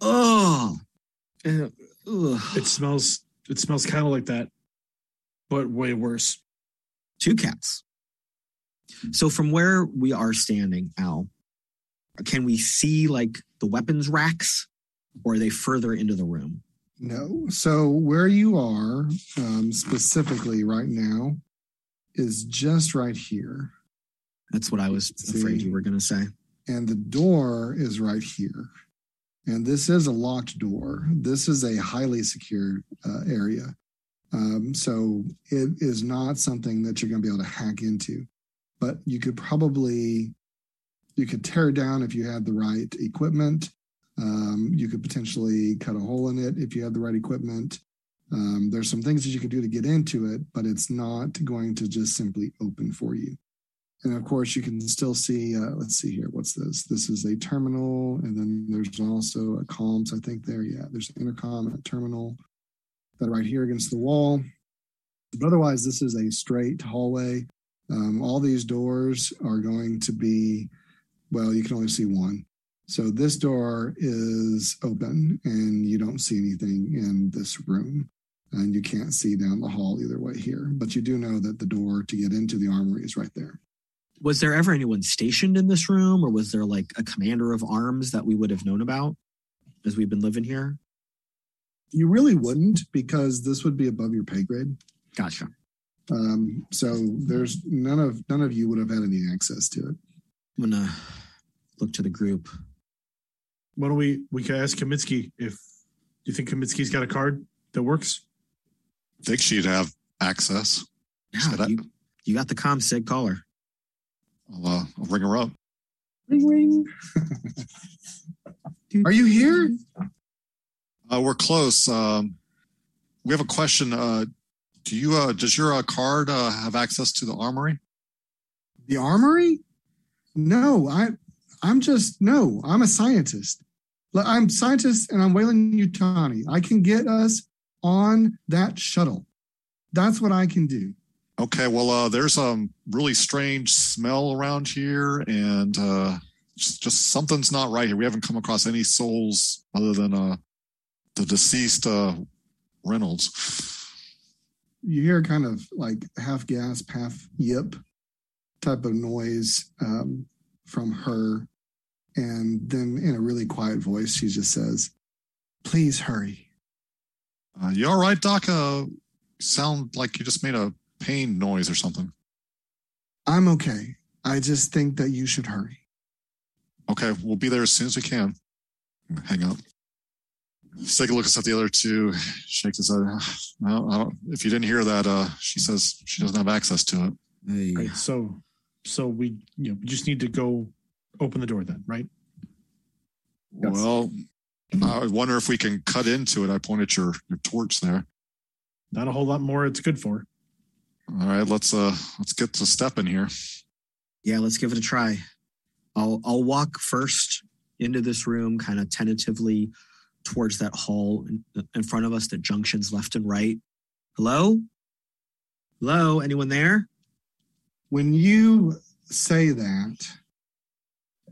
Oh, Uh, it smells. It smells kind of like that, but way worse. two cats. So from where we are standing, Al, can we see like the weapons racks, or are they further into the room? No. So where you are um, specifically right now is just right here. That's what I was afraid you were going to say. And the door is right here. And this is a locked door. This is a highly secure uh, area. Um, so it is not something that you're going to be able to hack into. But you could probably you could tear it down if you had the right equipment. Um, you could potentially cut a hole in it if you had the right equipment. Um, there's some things that you could do to get into it, but it's not going to just simply open for you. And of course, you can still see, uh, let's see here, what's this? This is a terminal, and then there's also a comms, I think there. Yeah, there's an intercom and a terminal that right here against the wall. But otherwise, this is a straight hallway. Um, all these doors are going to be, well, you can only see one. So this door is open, and you don't see anything in this room. And you can't see down the hall either way here. But you do know that the door to get into the armory is right there. Was there ever anyone stationed in this room, or was there like a commander of arms that we would have known about as we've been living here? You really wouldn't because this would be above your pay grade. Gotcha. Um, so there's none of none of you would have had any access to it. I'm gonna look to the group. Why don't we? We could ask Comiskey if you think Comiskey's got a card that works. think she'd have access. Yeah, you, you got the comm Sigg caller. I'll, uh, I'll ring her up. Ring ring. Are you here? Uh, we're close. Um, we have a question. Uh, do you? Uh, does your uh, card uh, have access to the armory? The armory? No, I I'm just no, I'm a scientist. I'm scientist and I'm Weyland-Yutani. I can get us on that shuttle. That's what I can do. Okay. Well, uh, there's a really strange smell around here, and uh, just, just something's not right here. We haven't come across any souls other than uh, the deceased uh, Reynolds. you hear kind of like half gasp, half yip type of noise um, from her. And then in a really quiet voice, she just says, Please hurry. Uh, you all right, Doc? Uh, sound like you just made a pain noise or something. I'm okay. I just think that you should hurry. Okay, we'll be there as soon as we can. Hang up. Let's take a look at the other two. Shakes his head. No, I don't, if you didn't hear that, uh, she says she doesn't have access to it. Right. So, so we you know we just need to go open the door then, right? Yes. Well, I wonder if we can cut into it. I pointed your your torch there. Not a whole lot more. It's good for. All right, let's uh let's get to step in here. Yeah, let's give it a try. I'll I'll walk first into this room, kind of tentatively towards that hall in, in front of us, the junctions left and right. Hello? Hello? Anyone there? When you say that,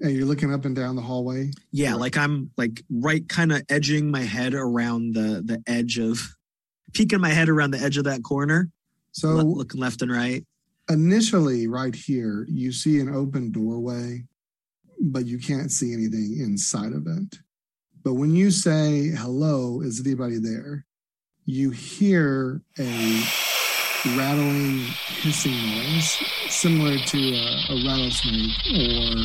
and you're looking up and down the hallway, Yeah, like I'm like right kind of edging my head around the the edge of peeking my head around the edge of that corner, so le- looking left and right. initially right here you see an open doorway but you can't see anything inside of it. But when you say hello is anybody there? You hear a rattling hissing noise similar to a, a rattlesnake or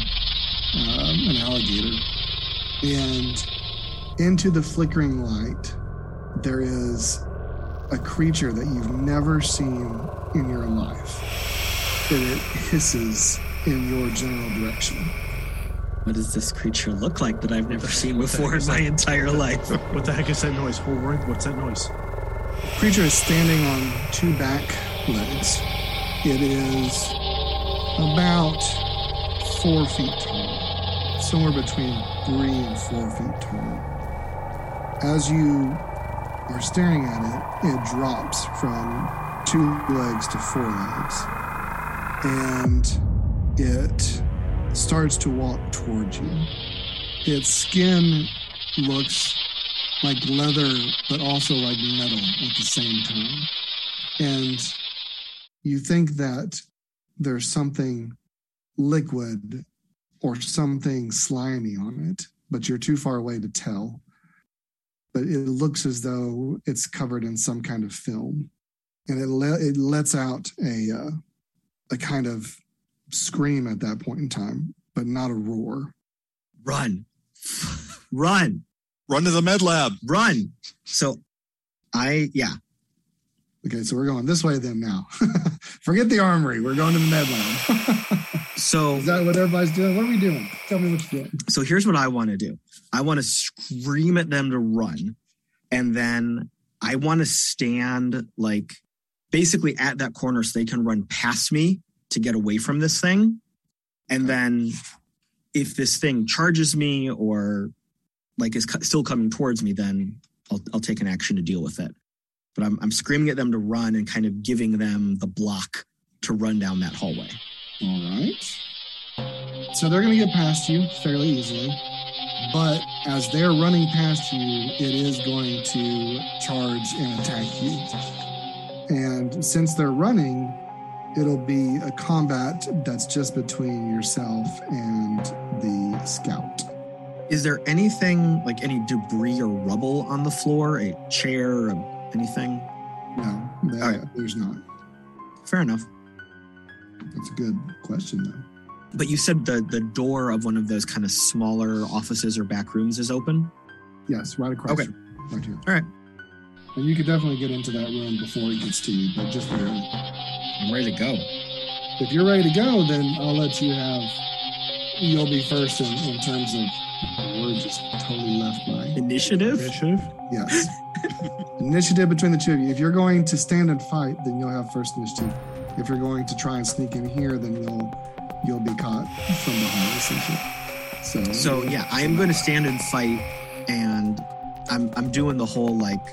um, an alligator. And into the flickering light, there is a creature that you've never seen in your life. And it hisses in your general direction. What does this creature look like that I've never seen before in my entire life? What the heck is that noise? Holroyd, what's that noise? creature is standing on two back legs. It is about four feet tall, somewhere between three and four feet tall. As you are staring at it, it drops from two legs to four legs, and it starts to walk towards you. Its skin looks like leather, but also like metal at the same time. And you think that there's something liquid or something slimy on it, but you're too far away to tell. But it looks as though it's covered in some kind of film, and it le- it lets out a uh, a kind of scream at that point in time, but not a roar. Run. Run. Run to the med lab. Run. So I, yeah. Okay, so we're going this way then now. Forget the armory. We're going to the med lab. So Is that what everybody's doing? What are we doing? Tell me what you're doing. so here's what I want to do. I want to scream at them to run, and then I want to stand like basically at that corner so they can run past me to get away from this thing. And then if this thing charges me or like is still coming towards me, then I'll, I'll take an action to deal with it. But I'm, I'm screaming at them to run and kind of giving them the block to run down that hallway. All right. So they're going to get past you fairly easily. But as they're running past you, it is going to charge and attack you. And since they're running, it'll be a combat that's just between yourself and the scout. Is there anything like any debris or rubble on the floor, a chair, or anything? No, All right. there's not. Fair enough. That's a good question, though. But you said the the door of one of those kind of smaller offices or back rooms is open. Yes, right across. Okay. from- Right here. All right. And you could definitely get into that room before it gets to you, but just barely. I'm ready to go. If you're ready to go, then I'll let you have. You'll be first in, in terms of. The word just totally left by Initiative. Initiative? Yes. initiative between the two of you. If you're going to stand and fight, then you'll have first initiative. If you're going to try and sneak in here, then you'll you'll be caught from behind essentially. So. So yeah, I am going to stand and fight, and I'm I'm doing the whole like,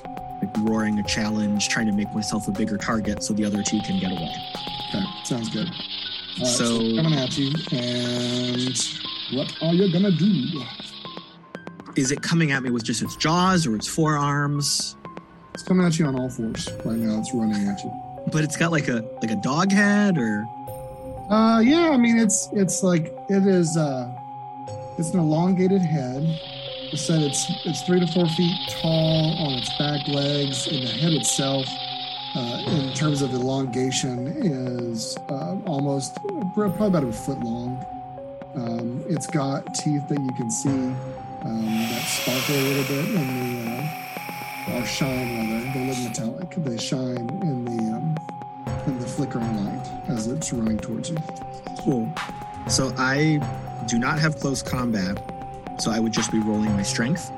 like roaring a challenge, trying to make myself a bigger target so the other two can get away. Okay, sounds good. Right, so, So- coming at you, and what are you gonna do? Is it coming at me with just its jaws or its forearms? It's coming at you on all fours right now. It's running at you. But it's got like a like a dog head or Uh, yeah, I mean it's it's like it is. Uh, it's an elongated head. I said it's it's three to four feet tall on its back legs, and the head itself, uh, in terms of elongation, is uh, almost probably about a foot long. Um, it's got teeth that you can see um, that sparkle a little bit in the uh, or shine rather. They look metallic. They shine in the flickering light as it's running towards you. cool. So I do not have close combat, so I would just be rolling my strength.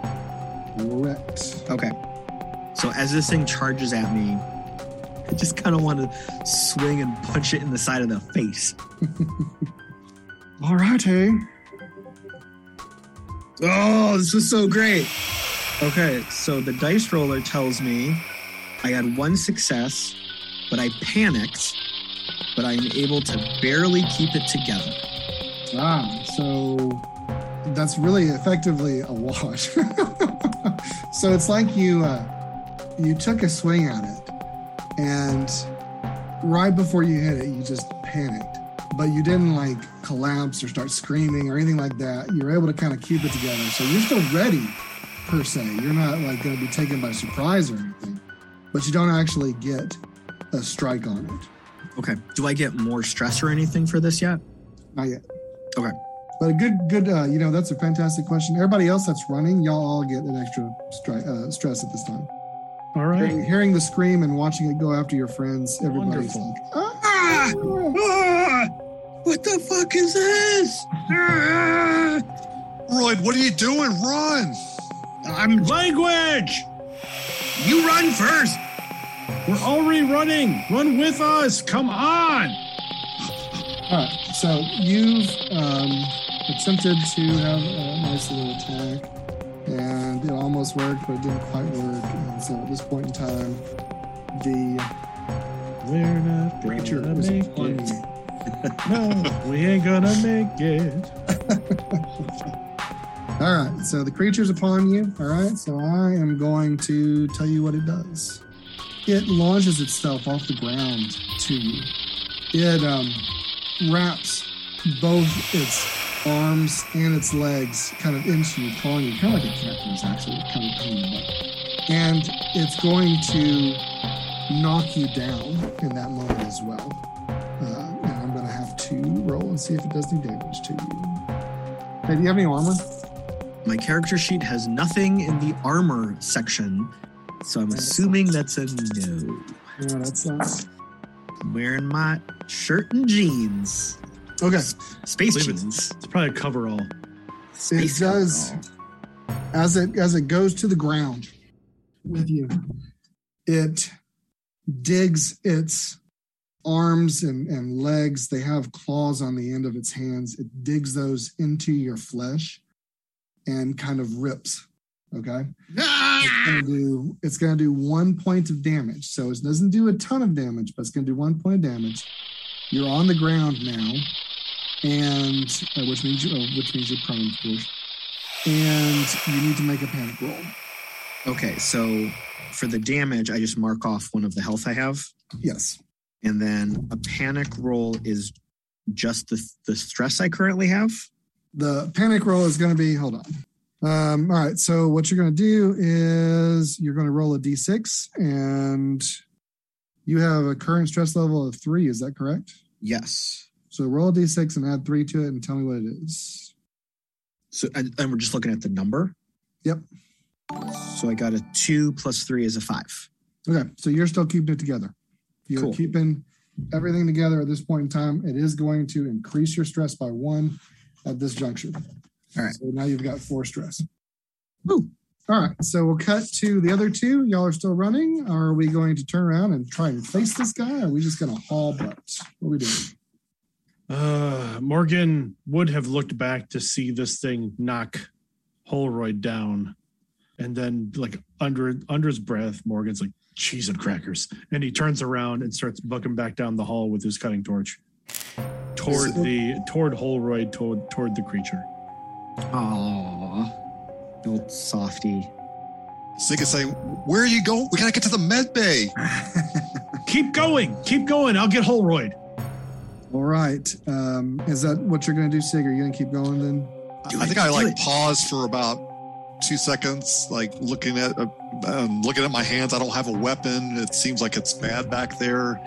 Correct. Okay. So as this thing charges at me, I just kind of want to swing and punch it in the side of the face. All righty. Oh, this was so great. Okay, so the dice roller tells me I had one success, but I panicked, but I'm able to barely keep it together. Ah, so that's really effectively a wash. so it's like you uh, you took a swing at it, and right before you hit it, you just panicked, but you didn't like collapse or start screaming or anything like that. You're able to kind of keep it together, so you're still ready per se. You're not like going to be taken by surprise or anything, but you don't actually get a strike on it. Okay, do I get more stress or anything for this yet? Not yet. Okay. But a good, good, uh, you know, that's a fantastic question. Everybody else that's running, y'all all get an extra stri- uh, stress at this time. All right. Hearing, hearing the scream and watching it go after your friends, everybody's Wonderful. like, ah! Ah! Ah! What the fuck is this? Ah! Royd, what are you doing? Run! I'm. Language! You run first. We're already running. Run with us. Come on. All right, so you've um, attempted to have a nice little attack, and it almost worked, but it didn't quite work. And so at this point in time, the We're not gonna make it. No, we ain't gonna make it. All right, so the creature's upon you. All right, so I am going to tell you what it does. It launches itself off the ground to you. It um, wraps both its arms and its legs kind of into you, clawing you, kind of like a cat is actually kind of pulling you back. And it's going to knock you down in that moment as well. Uh, and I'm going to have to roll and see if it does any damage to you. Hey, do you have any armor? My character sheet has nothing in the armor section, so I'm assuming that's a no. Yeah, that's not. I'm wearing my shirt and jeans. Okay. Space Believe it. jeans. It's probably a coverall. Space it does coverall. as it as it goes to the ground with you. It digs its arms and, and legs. They have claws on the end of its hands. It digs those into your flesh and kind of rips. Okay. It's gonna do it's gonna do one point of damage. So it doesn't do a ton of damage, but it's gonna do one point of damage. You're on the ground now, and uh, which means you oh, which means you're prone, of course. And you need to make a panic roll. Okay, so for the damage, I just mark off one of the health I have, Yes. and then a panic roll is just the the stress I currently have. The panic roll is going to be hold on. Um, all right. So what you're going to do is you're going to roll a d6, and you have a current stress level of three. Is that correct? Yes. So roll a d6 and add three to it, and tell me what it is. So and, and we're just looking at the number. Yep. So I got a two plus three is a five. Okay. So you're still keeping it together. You're Cool. keeping everything together at this point in time. It is going to increase your stress by one at this juncture. All right. So now you've got four stress. Woo. All right. So we'll cut to the other two. Y'all are still running. Are we going to turn around and try and face this guy? Or are we just going to haul butts? What are we doing? Uh, Morgan would have looked back to see this thing knock Holroyd down, and then, like under under his breath, Morgan's like cheese and crackers, and he turns around and starts bucking back down the hall with his cutting torch toward the toward Holroyd toward toward the creature. Aww. Old softy. Sigg is saying, Where are you going? We gotta get to the med bay. Keep going, keep going. I'll get Holroyd. All right. Um, is that what you're going to do, Sigg? Are you going to keep going then? Do I it, think I like it. pause for about two seconds, like looking at uh, um, looking at my hands. I don't have a weapon. It seems like it's bad back there.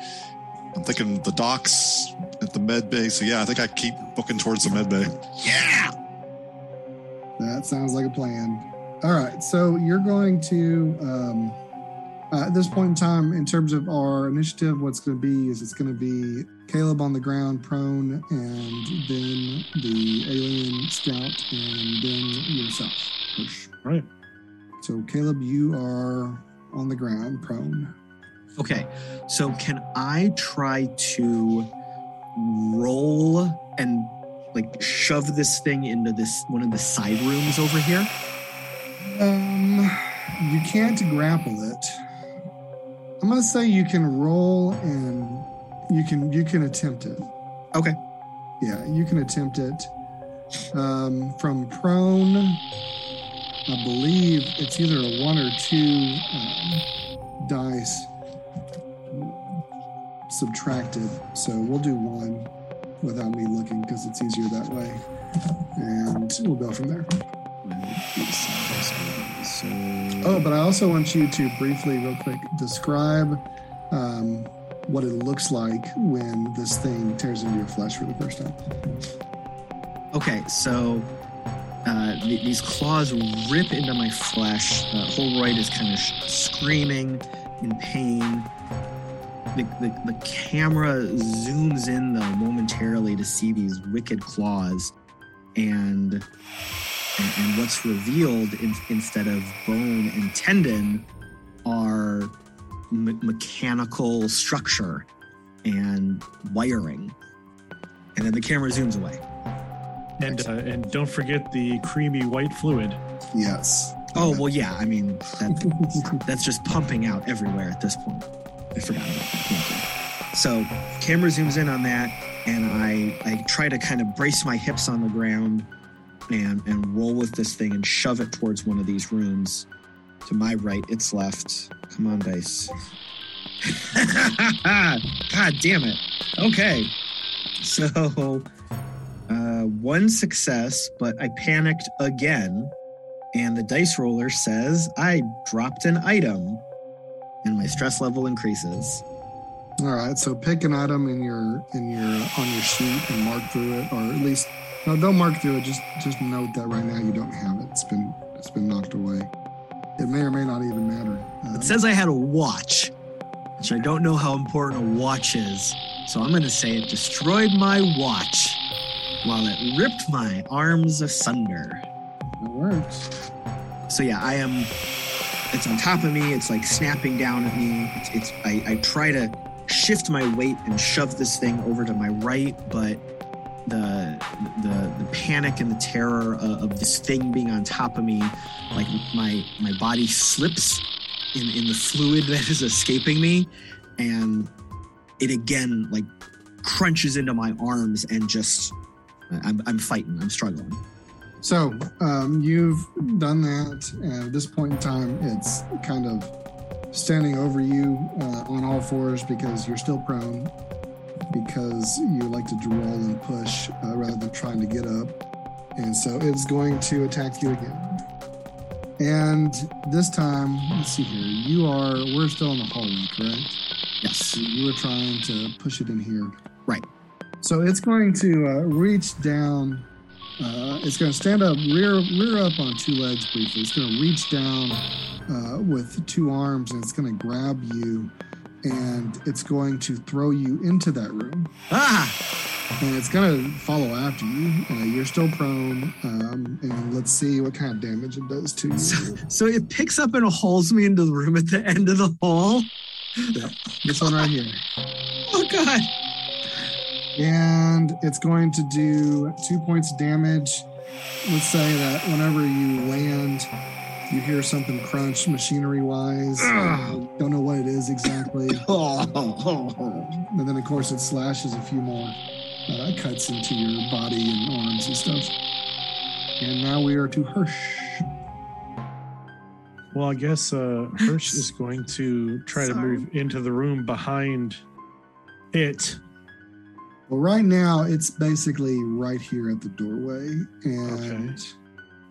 I'm thinking the docks at the med bay. So yeah, I think I keep booking towards the med bay. Yeah. That sounds like a plan. All right, so you're going to um, uh, at this point in time, in terms of our initiative, what's going to be is it's going to be Caleb on the ground, prone, and then the alien scout, and then yourself. Push. Right. So Caleb, you are on the ground, prone. Okay. So can I try to roll and like shove this thing into this one of the side rooms over here? Um, you can't grapple it. I'm gonna say you can roll and you can you can attempt it. Okay. Yeah, you can attempt it. Um, from prone, I believe it's either a one or two um, dice subtracted. So we'll do one without me looking because it's easier that way, and we'll go from there. Oh, but I also want you to briefly, real quick, describe um, what it looks like when this thing tears into your flesh for the first time. Okay, so uh, th- these claws rip into my flesh. Uh, Holroyd is kind of sh- screaming in pain. The, the, the camera zooms in though momentarily to see these wicked claws, and and, and what's revealed in, instead of bone and tendon are me- mechanical structure and wiring. And then the camera zooms away. And uh, and don't forget the creamy white fluid. Yes. Oh well, yeah. I mean, that, that's just pumping out everywhere at this point. I forgot about that. So, camera zooms in on that, and I I try to kind of brace my hips on the ground and and roll with this thing and shove it towards one of these rooms. To my right, it's left. Come on, dice. God damn it. Okay. So, uh, one success, but I panicked again and the dice roller says I dropped an item and my stress level increases. All right. So pick an item in your in your on your sheet and mark through it, or at least no, don't mark through it. Just just note that right now you don't have it. It's been it's been knocked away. It may or may not even matter. Uh, It says I had a watch, which I don't know how important a watch is. So I'm going to say it destroyed my watch while it ripped my arms asunder. it works. So yeah, I am. It's on top of me. It's like snapping down at me. It's. it's I, I try to shift my weight and shove this thing over to my right, but the the the panic and the terror of, of this thing being on top of me, like my my body slips in in the fluid that is escaping me, and it again like crunches into my arms and just. I'm, I'm fighting. I'm struggling. So um, you've done that, and at this point in time, it's kind of standing over you uh, on all fours because you're still prone, because you like to roll and push uh, rather than trying to get up, and so it's going to attack you again. And this time, let's see here. You are. We're still in the hallway, correct? Yes. So you were trying to push it in here. Right. So it's going to uh, reach down. Uh, it's going to stand up, rear rear up on two legs briefly. It's going to reach down uh, with two arms, and it's going to grab you, and it's going to throw you into that room. Ah! And it's going to follow after you. Uh, you're still prone, um, and let's see what kind of damage it does to you. So it picks up and hauls me into the room at the end of the hall. This one right here. Oh god. And it's going to do two points of damage. Let's say that whenever you land, you hear something crunch machinery wise. Don't know what it is exactly. And then, of course, it slashes a few more uh, cuts into your body and arms and stuff. And now we are to Hirsch. Well, I guess uh, Hirsch is going to try to move into the room behind it. Well, right now, it's basically right here at the doorway. And Okay.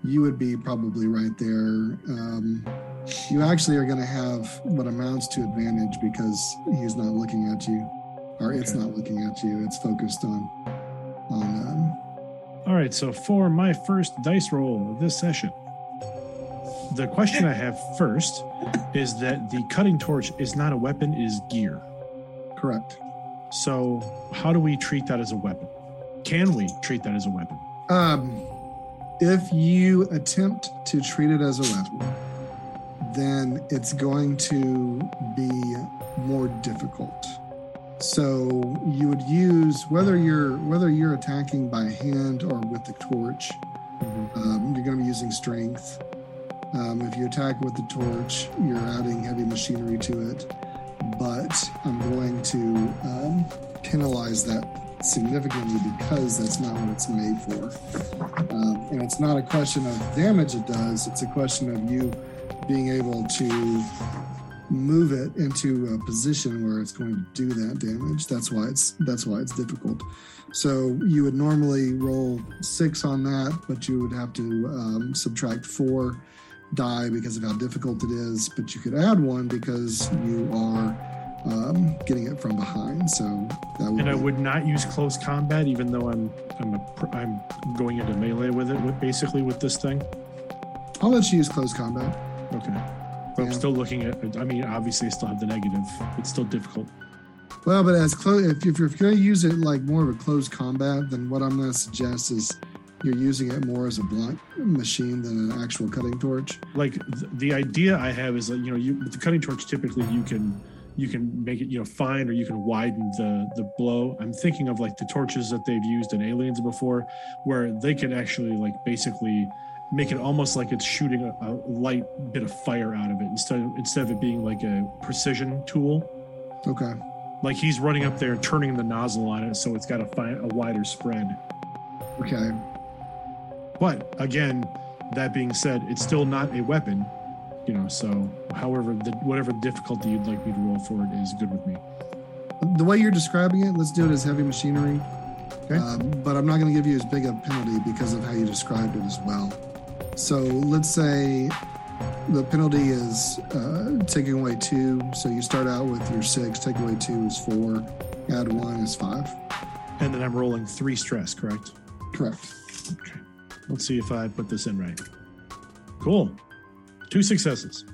you would be probably right there. Um, you actually are going to have what amounts to advantage because he's not looking at you, or it's not looking at you. It's focused on on. Um, All right, so for my first dice roll of this session, the question I have first is that the cutting torch is not a weapon, it is gear. correct. So, how do we treat that as a weapon? Can we treat that as a weapon? Um, if you attempt to treat it as a weapon, then it's going to be more difficult. So you would use whether you're whether you're attacking by hand or with the torch. Um, you're going to be using strength. Um, if you attack with the torch, you're adding heavy machinery to it. But I'm going to um, penalize that significantly because that's not what it's made for. Um, and it's not a question of damage it does, it's a question of you being able to move it into a position where it's going to do that damage. That's why it's that's why it's difficult. So you would normally roll six on that, but you would have to um, subtract four die because of how difficult it is. But you could add one because you are um, getting it from behind. So that would And I be- would not use close combat, even though I'm I'm a, I'm going into melee with it, with basically with this thing. I'll let you use close combat. Okay, but I'm still looking at. I mean, obviously, I still have the negative. It's still difficult. Well, but as close, if, if you're going to use it like more of a close combat, then what I'm going to suggest is you're using it more as a blunt machine than an actual cutting torch. Like th- the idea I have is that you know, you with the cutting torch, typically you can you can make it you know fine or you can widen the the blow. I'm thinking of like the torches that they've used in Aliens before, where they can actually like basically make it almost like it's shooting a, a light bit of fire out of it instead of, instead of it being like a precision tool. Okay. Like he's running up there turning the nozzle on it, so it's got a, fi- a wider spread. Okay. But again, that being said, it's still not a weapon, you know. So, however, the, whatever difficulty you'd like me to roll for it is good with me. The way you're describing it, let's do it as heavy machinery. Okay. Um, but I'm not going to give you as big a penalty because of how you described it as well. So let's say the penalty is uh, taking away two. So you start out with your six, take away two is four, add one is five. And then I'm rolling three stress, correct? Correct. Okay. Let's see if I put this in right. Cool. Two successes.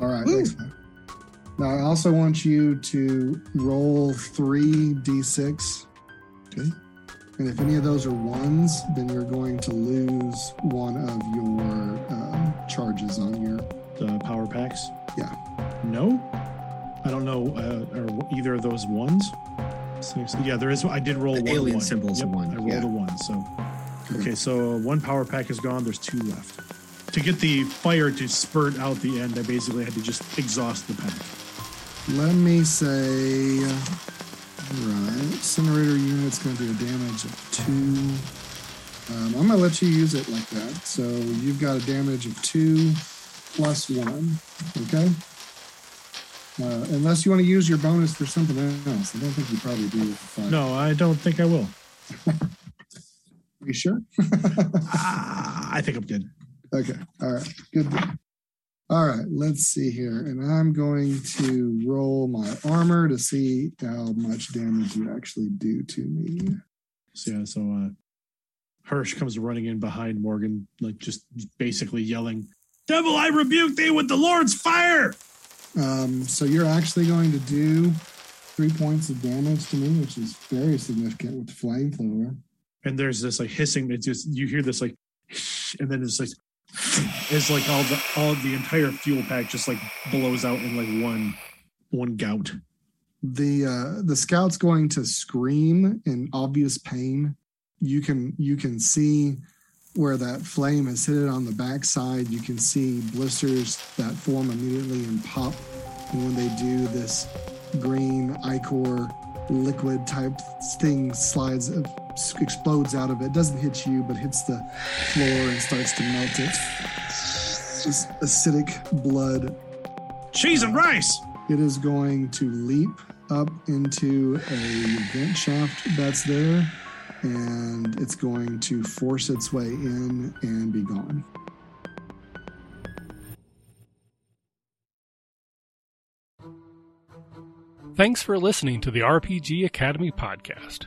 All right. Woo. Thanks, man. Now I also want you to roll three d6. Okay. And if any of those are ones, then you're going to lose one of your um, charges on your. The power packs. Yeah. No. I don't know. Uh, are either of those ones? So- so- yeah, there is. I did roll The one. alien one. symbol's a Yep, one, I rolled yeah. a one. So okay, so one power pack is gone. There's two left. To get the fire to spurt out the end, I basically had to just exhaust the pack. Let me say. Right. Incinerator unit's going to do a damage of two. Um, I'm going to let you use it like that. So you've got a damage of two plus one. Okay? Uh, unless you want to use your bonus for something else. I don't think you probably do. No, I don't think I will. Are you sure? Ah, I think I'm good. Okay. All right. Good. All right. Let's see here. And I'm going to roll my armor to see how much damage you actually do to me. So yeah, so uh, Hirsch comes running in behind Morgan, like just basically yelling, "Devil, I rebuke thee with the Lord's fire!" Um, so you're actually going to do three points of damage to me, which is very significant with the flamethrower. And there's this like hissing it's just you hear this like and then it's like it's like all the all the entire fuel pack just like blows out in like one one gout The uh, the scout's going to scream in obvious pain. You can you can see where that flame has hit it on the backside. You can see blisters that form immediately and pop. And when they do, this green ichor liquid type thing slides, explodes out of it. Doesn't hit you, but hits the floor and starts to melt it. Just acidic blood cheese and rice it is going to leap up into a vent shaft that's there, and it's going to force its way in and be gone. Thanks for listening to the RPG Academy podcast.